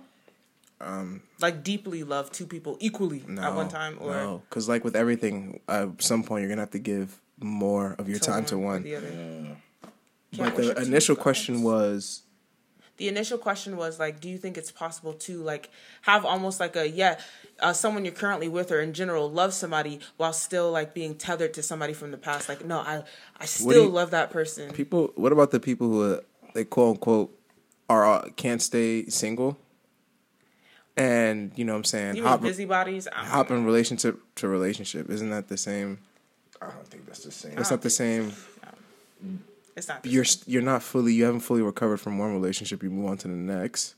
Like deeply love two people equally at one time, or no, because like with everything, at some point you're gonna have to give more of your to time to one. the other. But the initial question was, the initial question was like do you think it's possible to like have almost like a yeah uh, someone you're currently with or in general love somebody while still like being tethered to somebody from the past like no i i still you- love that person people. What about the people who uh, they quote unquote are uh, can't stay single, and you know what I'm saying you hop, busybodies I hop know. in relationship to relationship. Isn't that the same? I don't think that's the same. It's not the same. it's not the You're same. you're not fully. You haven't fully recovered from one relationship. You move on to the next.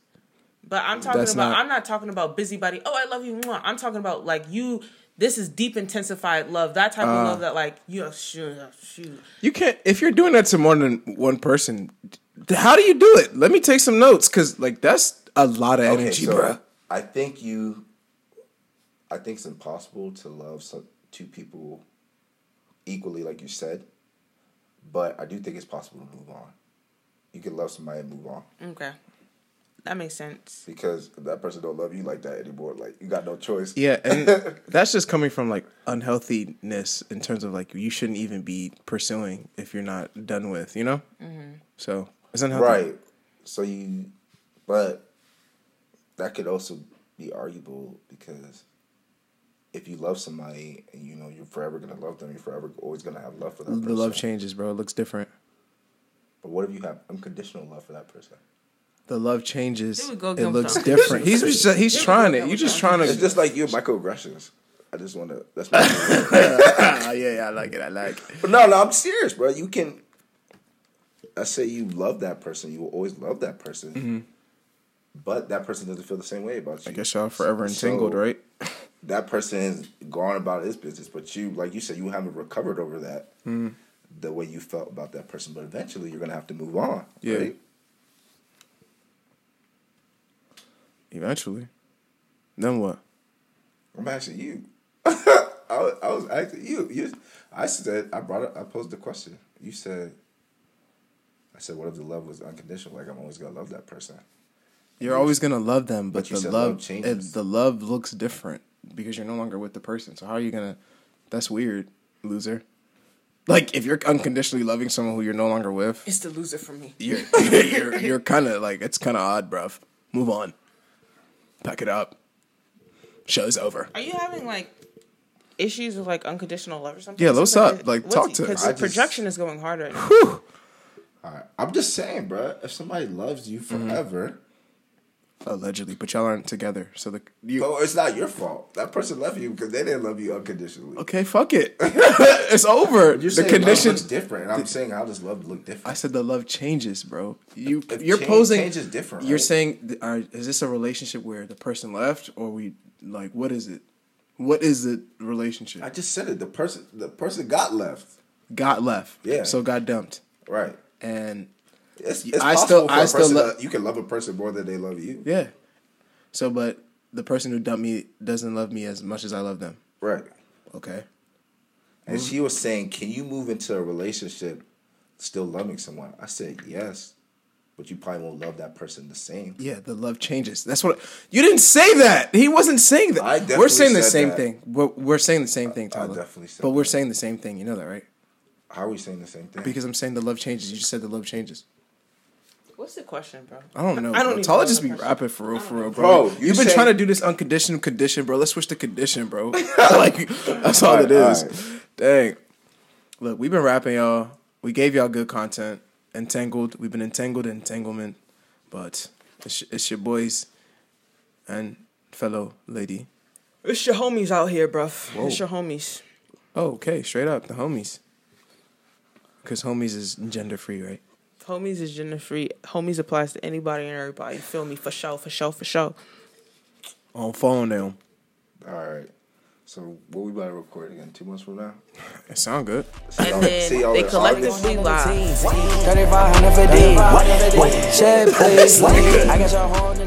but i'm talking That's about not- i'm not talking about busybody oh i love you mwah. i'm talking about like you this is deep intensified love. That type Ah. of love that like you know, shoot, shoot. You can't if you're doing that to more than one person. How do you do it? Let me take some notes because like that's a lot of energy, bruh. I think you. I think it's impossible to love some, two people equally, like you said. But I do think it's possible to move on. You can love somebody and move on Okay, that makes sense. because that person don't love you like that anymore, like you got no choice. Yeah, and that's just coming from like unhealthiness in terms of like you shouldn't even be pursuing if you're not done with, you know. Mm-hmm. So it's unhealthy, Right. So you, but that could also be arguable because if you love somebody and you know you're forever gonna love them, you're forever always gonna have love for that person. The love changes, bro. It looks different. But what if you have unconditional love for that person? The love changes. There It looks Tom. different. He's just, he's trying it. You're just trying to. It's just like you microaggressions. I just want to. That's my. Ah, yeah, yeah, I like it. I like. it. but no, no, I'm serious, bro. You can. I say you love that person. You will always love that person. But that person doesn't feel the same way about you. I guess y'all forever entangled, So, right? That person is gone about his business, but you, like you said, you haven't recovered over that. Hmm. The way you felt about that person, but eventually you're gonna have to move on. Yeah. Right? Eventually. Then what? I'm asking you. I, was, I was asking you. you. I said I brought it. I posed the question. You said. I said, "What if the love was unconditional? Like I'm always gonna love that person." You're always gonna love them, but, But the love, love changes. it- the love looks different because you're no longer with the person. So how are you gonna? That's weird, loser. Like if you're unconditionally loving someone who you're no longer with, It's the loser for me. you're you're, you're kind of like it's kind of odd, bruv. Move on. Pack it up. Show's over. Are you having like issues with like unconditional love or something? Yeah, what's up? Like, talk to Because us. I the just- projection is going harder. right. All right. I'm just saying, bro. If somebody loves you Mm-hmm. Allegedly, but y'all aren't together. So the you but it's not your fault. That person left you because they didn't love you unconditionally. okay? Fuck it. it's over. You're the saying condition. love different. I'm saying how does love look different? I said the love changes, bro. You If you're change- posing. change is different, You're saying, is this a relationship where the person left, or we like what is it? What is the relationship? I just said it. The person, the person got left. got left. Yeah. So got dumped, Right. and It's, it's I still- I a still person lo- to- you can love a person more than they love you. yeah. So, but the person who dumped me doesn't love me as much as I love them. Right. Okay. And she was saying, "Can you move into a relationship still loving someone?" I said, "Yes." But you probably won't love that person the same. Yeah, the love changes. That's what you didn't say that. He wasn't saying that. I definitely we're saying the same that. thing. We're, we're saying the same thing, Tyler. definitely said But we're saying the same thing. You know that, right? How are we saying the same thing? Because I'm saying the love changes. You just said the love changes. What's the question, bro? I don't know. I don't bro. even Tyler know just be rapping for real, for real, bro. Bro, you You've been trying to do this unconditional condition, bro. Let's switch the condition, bro. like that's all it Alright, is. alright. Dang. Look, we've been rapping, y'all. We gave y'all good content. Entangled. We've been entangled in entanglement, but it's, it's your boys and fellow lady. It's your homies out here, bruv. It's your homies. Oh, okay, straight up the homies. Because homies is gender free, right? Homies is gender free. Homies applies to anybody and everybody. Feel me? For sure, for sure, for sure. On phone now. All right. So what we about to record again? Two months from now. It sound good. And then see they collectively August. lie. 3500 for D. Shed, please. I got your horn